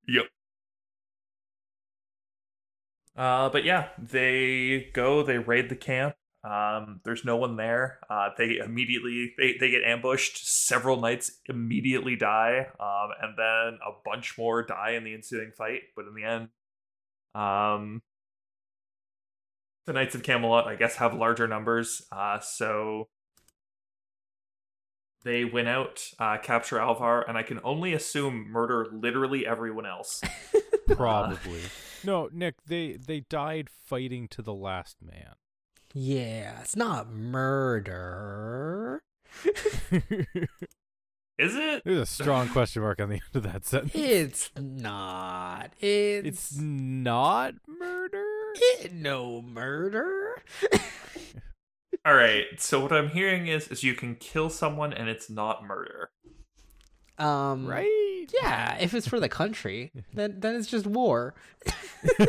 A: Yep. Uh, but yeah, they go, they raid the camp. Um, there's no one there. Uh, they immediately they, they get ambushed. Several knights immediately die, um, and then a bunch more die in the ensuing fight. But in the end, um, the Knights of Camelot, I guess, have larger numbers. Uh, so they win out, uh, capture Alvar, and I can only assume murder literally everyone else.
B: Probably. no, Nick, they they died fighting to the last man.
C: Yeah, it's not murder.
A: Is it?
B: There's a strong question mark on the end of that sentence.
C: It's not. It's,
B: It's not murder.
C: it, no murder.
A: All right. So what I'm hearing is, is you can kill someone and it's not murder.
C: Um,
B: Right?
C: Yeah, if it's for the country, then then it's just war.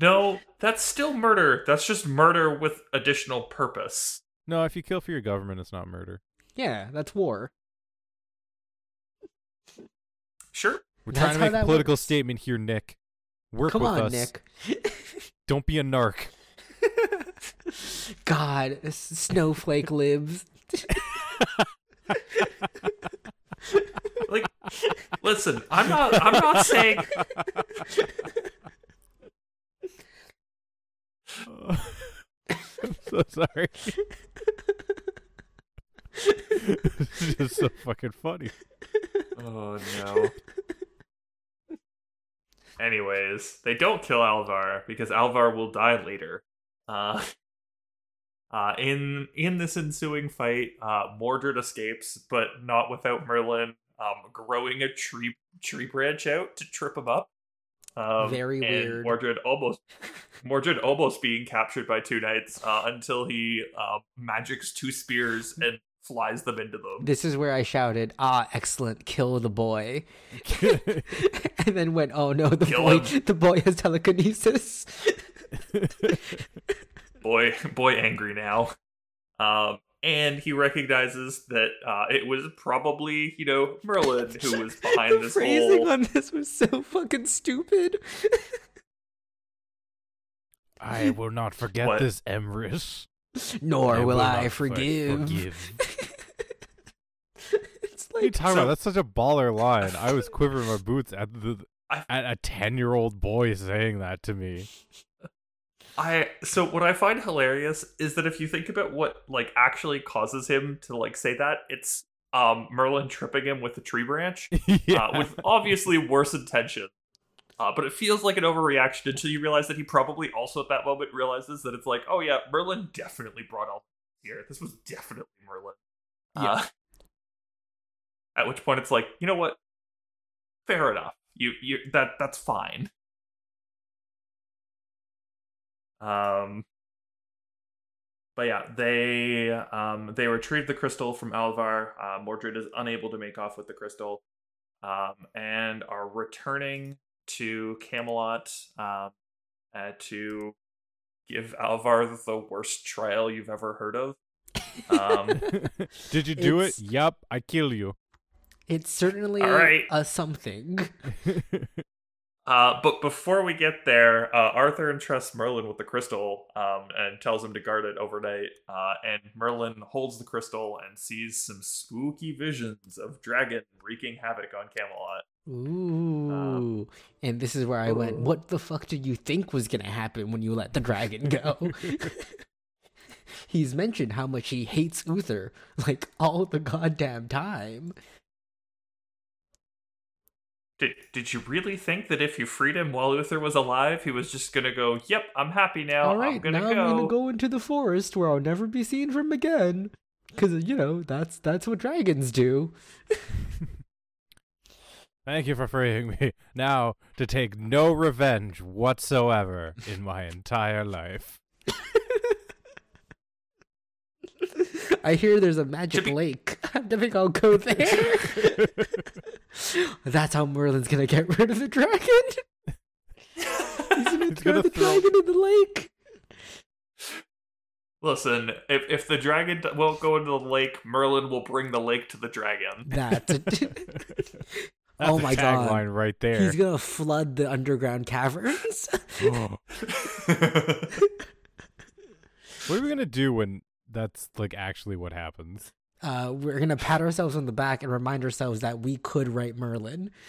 A: No, that's still murder. That's just murder with additional purpose.
B: No, if you kill for your government, it's not murder.
C: Yeah, that's war.
A: Sure.
B: We're
C: That's
B: trying to make a political
C: works.
B: statement here, Nick. Work
C: Come
B: with
C: on,
B: us.
C: Nick.
B: Don't be a narc.
C: God, snowflake lives.
A: Like, listen, I'm not. I'm not saying.
B: I'm so sorry. it's just so fucking funny.
A: Oh no. Anyways, they don't kill Alvar because Alvar will die later. Uh, uh, in in this ensuing fight, uh, Mordred escapes, but not without Merlin um, growing a tree tree branch out to trip him up. Um,
C: Very
A: and
C: weird.
A: Mordred almost Mordred almost being captured by two knights uh, until he uh, magics two spears and flies them into them.
C: This is where I shouted, "Ah, excellent! Kill the boy!" and then went, "Oh no, the
A: Kill
C: boy!
A: him.
C: The boy has telekinesis."
A: Boy boy angry now um and he recognizes that uh it was probably you know merlin who was behind
C: the
A: this
C: phrasing
A: whole
C: on this was so fucking stupid.
B: I will not forget
A: What?
B: this, Emrys.
C: Nor will, I forgive.
B: forgive.
C: it's
B: What are you
C: like
B: talking
A: So-
B: about? That's such a baller line. I was quivering my boots at the
A: I-
B: at a ten year old boy saying that to me.
A: I so what i find hilarious is that if you think about what like actually causes him to like say that it's um merlin tripping him with a tree branch
B: yeah.
A: uh, with obviously worse intention uh, but it feels like an overreaction until you realize that he probably also at that moment realizes that it's like, oh yeah, Merlin definitely brought all here. This was definitely Merlin. Uh, at which point it's like, you know what? Fair enough. You you that that's fine. Um. But yeah, they um they retrieve the crystal from Alvar. Uh, Mordred is unable to make off with the crystal, um, and are returning to Camelot um, uh, to give Alvar the worst trial you've ever heard of. Um,
B: Did you do
C: It's-
B: it? Yup, I kill you.
C: it's certainly
A: All right.
C: a something.
A: Uh, but before we get there, uh, Arthur entrusts Merlin with the crystal um, and tells him to guard it overnight. Uh, and Merlin holds the crystal and sees some spooky visions of dragon wreaking havoc on Camelot.
C: Ooh. and this is where I went, what the fuck did you think was going to happen when you let the dragon go? He's mentioned how much he hates Uther, like all the goddamn time.
A: Did, did you really think that if you freed him while Uther was alive, he was just gonna go, "Yep, I'm happy now.
C: All right, I'm
A: gonna
C: now
A: go."
C: I'm gonna go into the forest where I'll never be seen from again. Because you know that's that's what dragons do.
B: Thank you for freeing me. Now to take no revenge whatsoever in my entire life.
C: I hear there's a magic
A: be-
C: lake. I think I'll go there. That's how Merlin's gonna get rid of the dragon. He's gonna
B: He's
C: throw
B: gonna
C: the
B: throw-
C: dragon in the lake.
A: Listen, if if the dragon d- won't go into the lake, Merlin will bring the lake to the dragon.
C: That's a oh
B: That's
C: Oh
B: a
C: my God.
B: tagline right there.
C: He's gonna flood the underground caverns.
B: Oh. What are we gonna do when that's like actually what happens?
C: Uh, we're gonna pat ourselves on the back and remind ourselves that we could write Merlin.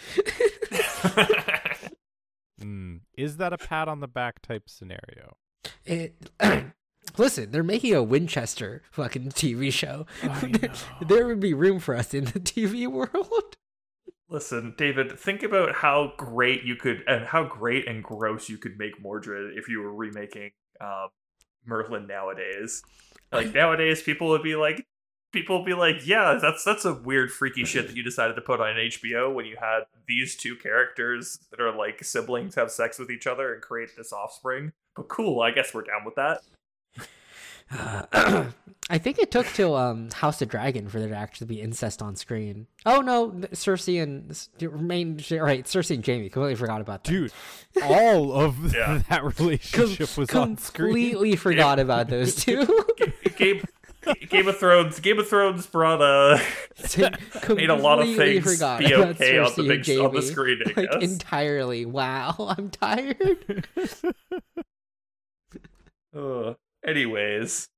B: Hmm. Is that a pat on the back type scenario?
C: It, listen, they're making a Winchester fucking TV show. There, would be room for us in the TV world.
A: Listen, David, think about how great you could and how great and gross you could make Mordred if you were remaking um, Merlin nowadays. Like nowadays, people would be like, people would be like, yeah, that's that's a weird, freaky shit that you decided to put on HBO when you had these two characters that are like siblings have sex with each other and create this offspring. But cool, I guess we're down with that.
C: Uh, I think it took till um, House of Dragon for there to actually be incest on screen. Oh no, Cersei and remain right. Cersei and Jaime completely forgot about that.
B: Dude, all of
A: Yeah.
B: that relationship was on screen.
C: completely forgot about those two.
A: Game, Game of Thrones, Game of Thrones brought uh, made a lot of things be okay on the big on the screen. I
C: like
A: guess.
C: entirely. Wow, I'm tired.
A: Uh, anyways,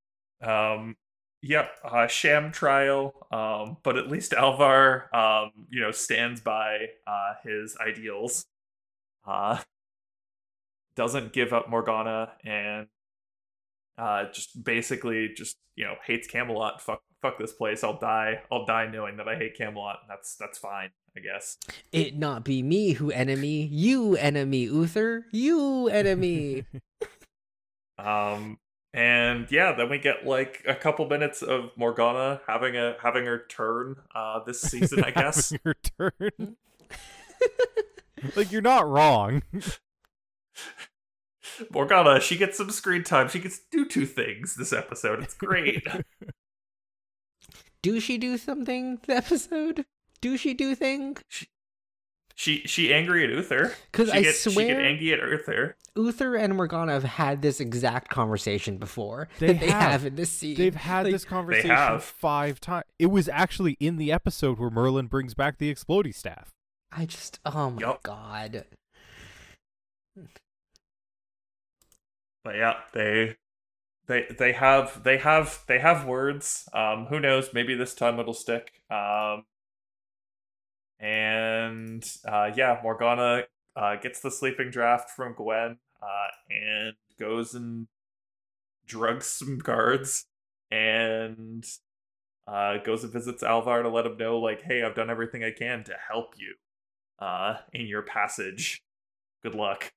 A: um, yep, uh, sham trial. Um, but at least Alvar, um, you know, stands by uh his ideals. Uh, doesn't give up Morgana and uh just basically just you know hates Camelot. Fuck, fuck this place. I'll die. I'll die knowing that I hate Camelot. And that's that's fine, I guess.
C: It not be me who enemy, you enemy, Uther, you enemy.
A: Um, and yeah, then we get like a couple minutes of Morgana having a having her turn uh this season, I guess.
B: Having Your turn. like you're not wrong.
A: Morgana, she gets some screen time. She gets to do two things this episode. It's great.
C: Do she do something? The episode? Do she do thing?
A: she she she angry at Uther. Because
C: I
A: get, she get angry at Uther.
C: Uther and Morgana have had this exact conversation before
B: They
C: that they
B: have.
C: have in this scene.
B: They've had
C: Like,
B: this conversation five times. It was actually in the episode where Merlin brings back the explodey staff.
C: I just, oh my
A: Yup.
C: god.
A: But yeah, they they they have they have they have words. Um, who knows? Maybe this time it'll stick. Um, and uh, yeah, Morgana uh, gets the sleeping draft from Gwen uh, and goes and drugs some guards and uh, goes and visits Alvar to let him know, like, hey, I've done everything I can to help you uh, in your passage. Good luck.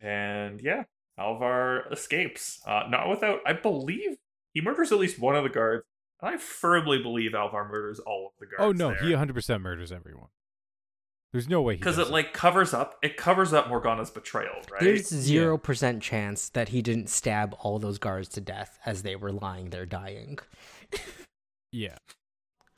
A: And yeah, Alvar escapes. Uh, not without, I believe he murders at least one of the guards. And I firmly believe Alvar murders all of the guards.
B: oh no, he 100% murders everyone. There's no way he
A: because
B: does
A: it like covers up it covers up Morgana's betrayal, right?
C: There's zero percent chance that he didn't stab all those guards to death as they were lying there dying.
B: Yeah.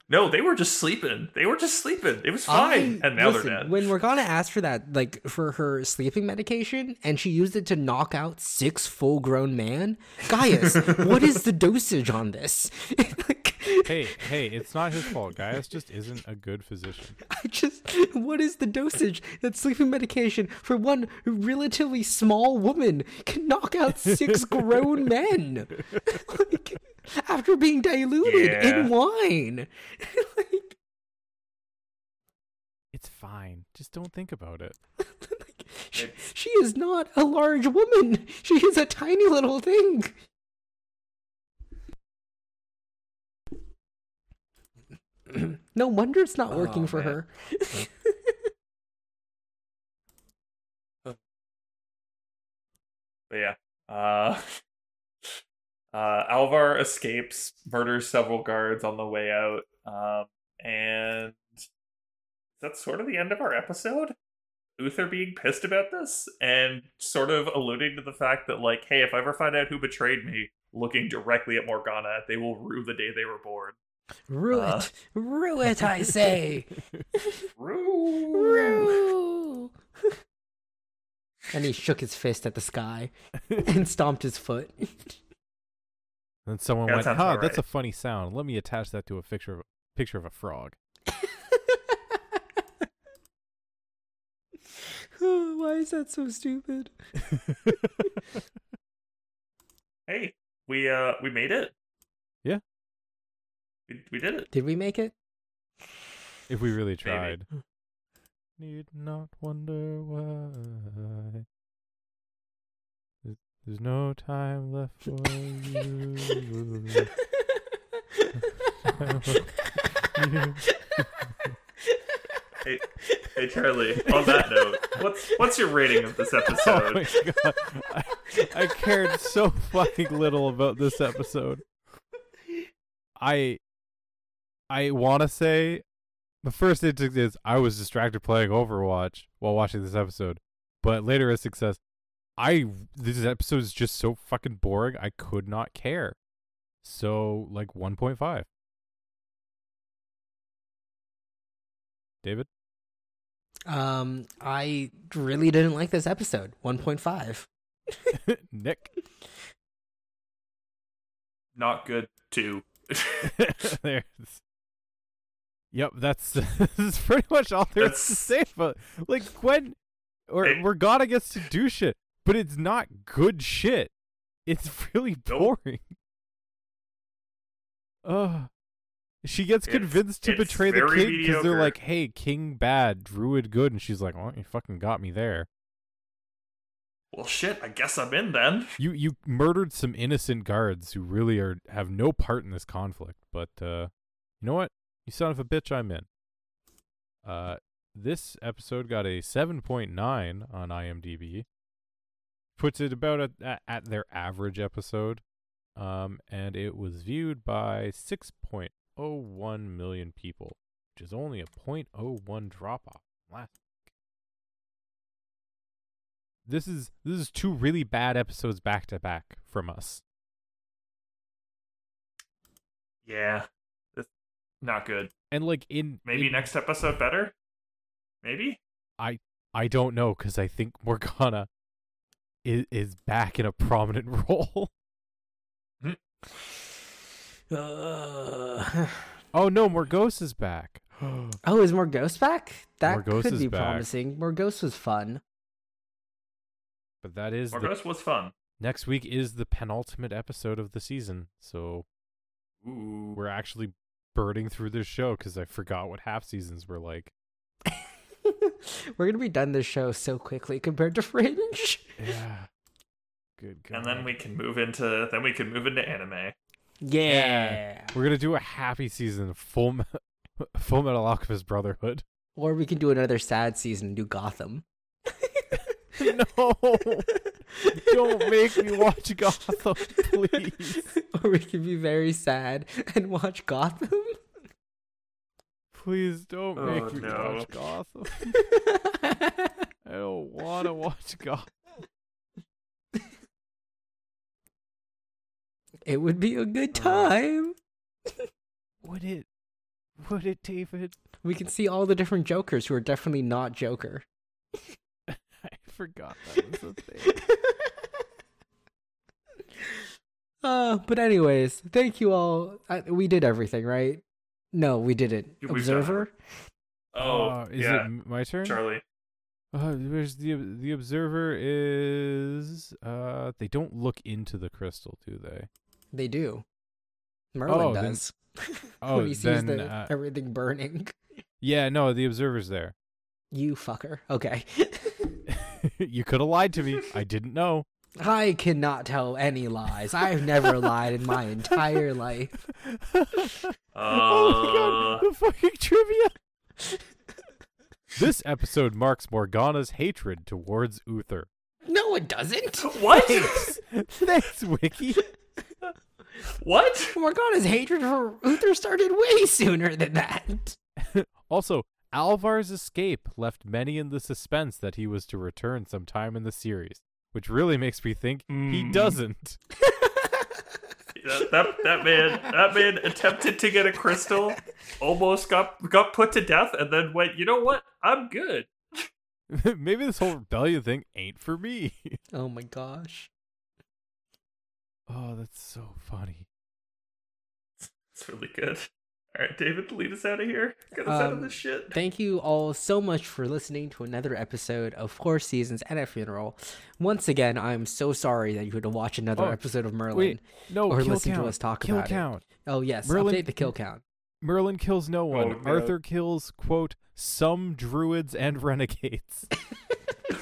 A: No, they were just sleeping. They were just sleeping. It was fine,
C: I-
A: and now
C: listen,
A: they're dead.
C: When Morgana asked for that, like for her sleeping medication, and she used it to knock out six full-grown man, Gaius, what is the dosage on this? like,
B: Hey, hey, it's not his fault. Gaius just isn't a good physician.
C: I just, what is the dosage that sleeping medication for one relatively small woman can knock out six grown men? like, after being diluted
A: Yeah.
C: in wine. like,
B: It's fine. Just don't think about it.
C: like, she, she is not a large woman. She is a tiny little thing. no wonder it's not working
A: Oh,
C: for
A: man.
C: her.
A: But yeah. Uh uh Alvar escapes, murders several guards on the way out. Um and that's sort of the end of our episode. Uther being pissed about this and sort of alluding to the fact that like, hey, if I ever find out who betrayed me, looking directly at Morgana, they will rue the day they were born.
C: Rue
A: Uh.
C: it. Rue it, I say.
A: Rue.
C: Rue. and he shook his fist at the sky and stomped his foot.
B: Then someone
A: Yeah,
B: went,
A: sounds
B: "Huh,
A: about
B: that's a funny sound. Let me attach that to a picture of picture of a frog."
C: Why is that so stupid?
A: Hey, we uh we made it.
B: Yeah.
A: We, we did it.
C: Did we make it?
B: if we really tried. Need not wonder why. There's- no time left for you.
A: Hey, hey Charlie. On that note, what's what's your rating of this
B: oh
A: episode?
B: god. I, I cared so fucking little about this episode. I I want to say the first instinct is I was distracted playing Overwatch while watching this episode, but later as success, I this episode is just so fucking boring. I could not care. So like 1.5. David?
C: um, I really didn't like this episode. 1.5.
B: Nick?
A: Not good too.
B: There's. Yep, that's this is pretty much all there is to say about like Gwen or
A: Hey.
B: Morgana gets to do shit, but it's not good shit. It's really boring. Ugh. She gets
A: It's-
B: convinced to betray the king because they're like, "Hey, king bad, druid good," and she's like, "Well, you fucking got me there.
A: well, shit. I guess I'm in then.
B: You you murdered some innocent guards who really are have no part in this conflict, but uh you know what? You son of a bitch, I'm in. Uh this episode got a 7.9 on IMDb. Puts it about at, at, at their average episode. Um and it was viewed by 6.01 million people, which is only a 0.01 drop off last week. This is this is two really bad episodes back to back from us.
A: Yeah. It's not good.
B: And like in
A: Maybe
B: in-
A: next episode better? Maybe?
B: I I don't know because I think Morgana is is back in a prominent role.
C: Uh,
B: oh no, Morgause is back.
C: oh, is Morgause back? That
B: Morgause
C: could be
B: back.
C: promising. Morgause was fun.
B: but that is the,
A: Morgause was fun.
B: next week is the penultimate episode of the season, so
A: Ooh.
B: we're actually burning through this show because I forgot what half seasons were like.
C: We're gonna be done this show so quickly compared to Fringe.
B: Yeah. Good God.
A: And then we can move into then we can move into anime.
C: Yeah.
B: we're gonna do a happy season of Full Me- Full Metal Alchemist Brotherhood.
C: Or we can do another sad season and do Gotham.
B: no, don't make me watch Gotham, please.
C: or we can be very sad and watch Gotham.
B: Please don't make
A: Oh,
B: me
A: no.
B: watch Gotham. I don't want to watch Gotham.
C: it would be a
A: Uh.
C: good time.
B: Would it? Would it, David?
C: We can see all the different Jokers who are definitely not Joker.
B: I forgot that was a thing.
C: Uh, but anyways, thank you all. I, we did everything, right? No, we didn't.
A: We've
C: Observer.
A: Oh,
B: Uh, is
A: yeah.
B: it my turn?
A: Charlie.
B: Uh, there's the the observer is uh they don't look into the crystal, do they?
C: They do. Merlin
B: Oh, then-
C: does.
B: oh,
C: when he sees
B: then,
C: the,
B: uh,
C: everything burning.
B: Yeah, no, the observer's there.
C: You fucker. Okay.
B: you could have lied to me. I didn't know.
C: I cannot tell any lies. I've never lied in my entire life.
B: oh my
A: Uh,
B: god, the fucking trivia. this episode marks Morgana's hatred towards Uther.
C: No, it doesn't.
A: what?
B: Thanks, Thanks, Wiki.
A: what?
C: Morgana's hatred for Uther started way sooner than that.
B: Also, Alvar's escape left many in the suspense that he was to return sometime in the series, which really makes me think he
A: Mm.
B: doesn't.
A: That, that that man that man attempted to get a crystal, almost got got put to death, and then went. You know what? I'm good.
B: Maybe this whole rebellion thing ain't for me.
C: Oh my gosh.
B: Oh, that's so funny.
A: It's really good. All right, David, lead us out of here. Get us out of
C: Um,
A: this shit.
C: Thank you all so much for listening to another episode of Four Seasons and a Funeral. Once again, I'm so sorry that you had to watch another
B: Oh,
C: episode of Merlin.
B: Wait, no,
C: or
B: kill
C: listen to us talk
B: kill
C: about it.
B: count.
C: Oh yes,
B: Merlin-
C: update the kill count.
B: Merlin kills no one.
A: Oh, no.
B: Arthur kills quote some druids and renegades.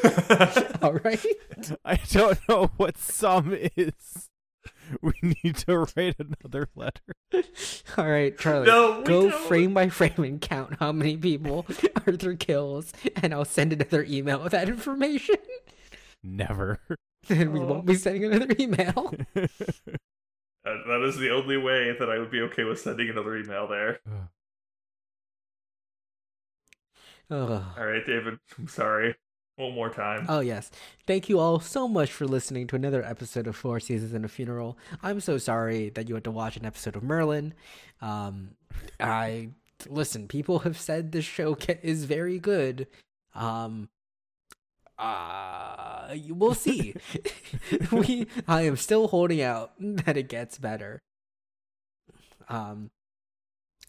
C: all right.
B: I don't know what some is. We need to write another letter.
C: All right, Charlie.
A: No, we
C: go
A: don't.
C: frame by frame and count how many people Arthur kills, and I'll send another email with that information.
B: Never.
C: Then we
A: Oh.
C: won't be oh. sending another email.
A: That- that is the only way that I would be okay with sending another email there.
C: Ugh.
A: All right, David. I'm sorry. One more time.
C: Oh, yes. Thank you all so much for listening to another episode of Four Seasons and a Funeral. I'm so sorry that you had to watch an episode of Merlin. Um, I listen. People have said this show is very good. Um, uh, we'll see. we, I am still holding out that it gets better. Um,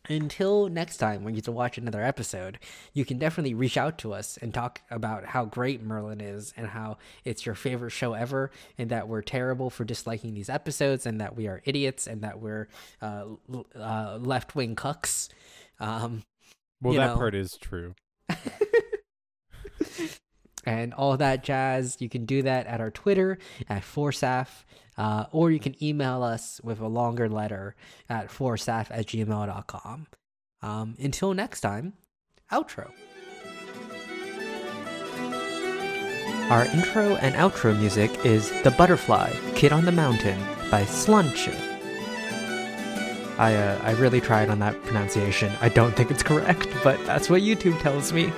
C: until next time when you get to watch another episode, you can definitely reach out to us and talk about how great Merlin is and how it's your favorite show ever, and that we're terrible for disliking these episodes, and that we are idiots, and that we're uh, uh, left wing cucks. Um,
B: well, that
C: know.
B: part is true.
C: and all that jazz. You can do that at our Twitter at Forsaf, uh, or you can email us with a longer letter at forsaf at gmail.com. Um, until next time, outro. Our intro and outro music is The Butterfly Kid on the Mountain by Slunch. I, uh, I really tried on that pronunciation. I don't think it's correct, but that's what YouTube tells me.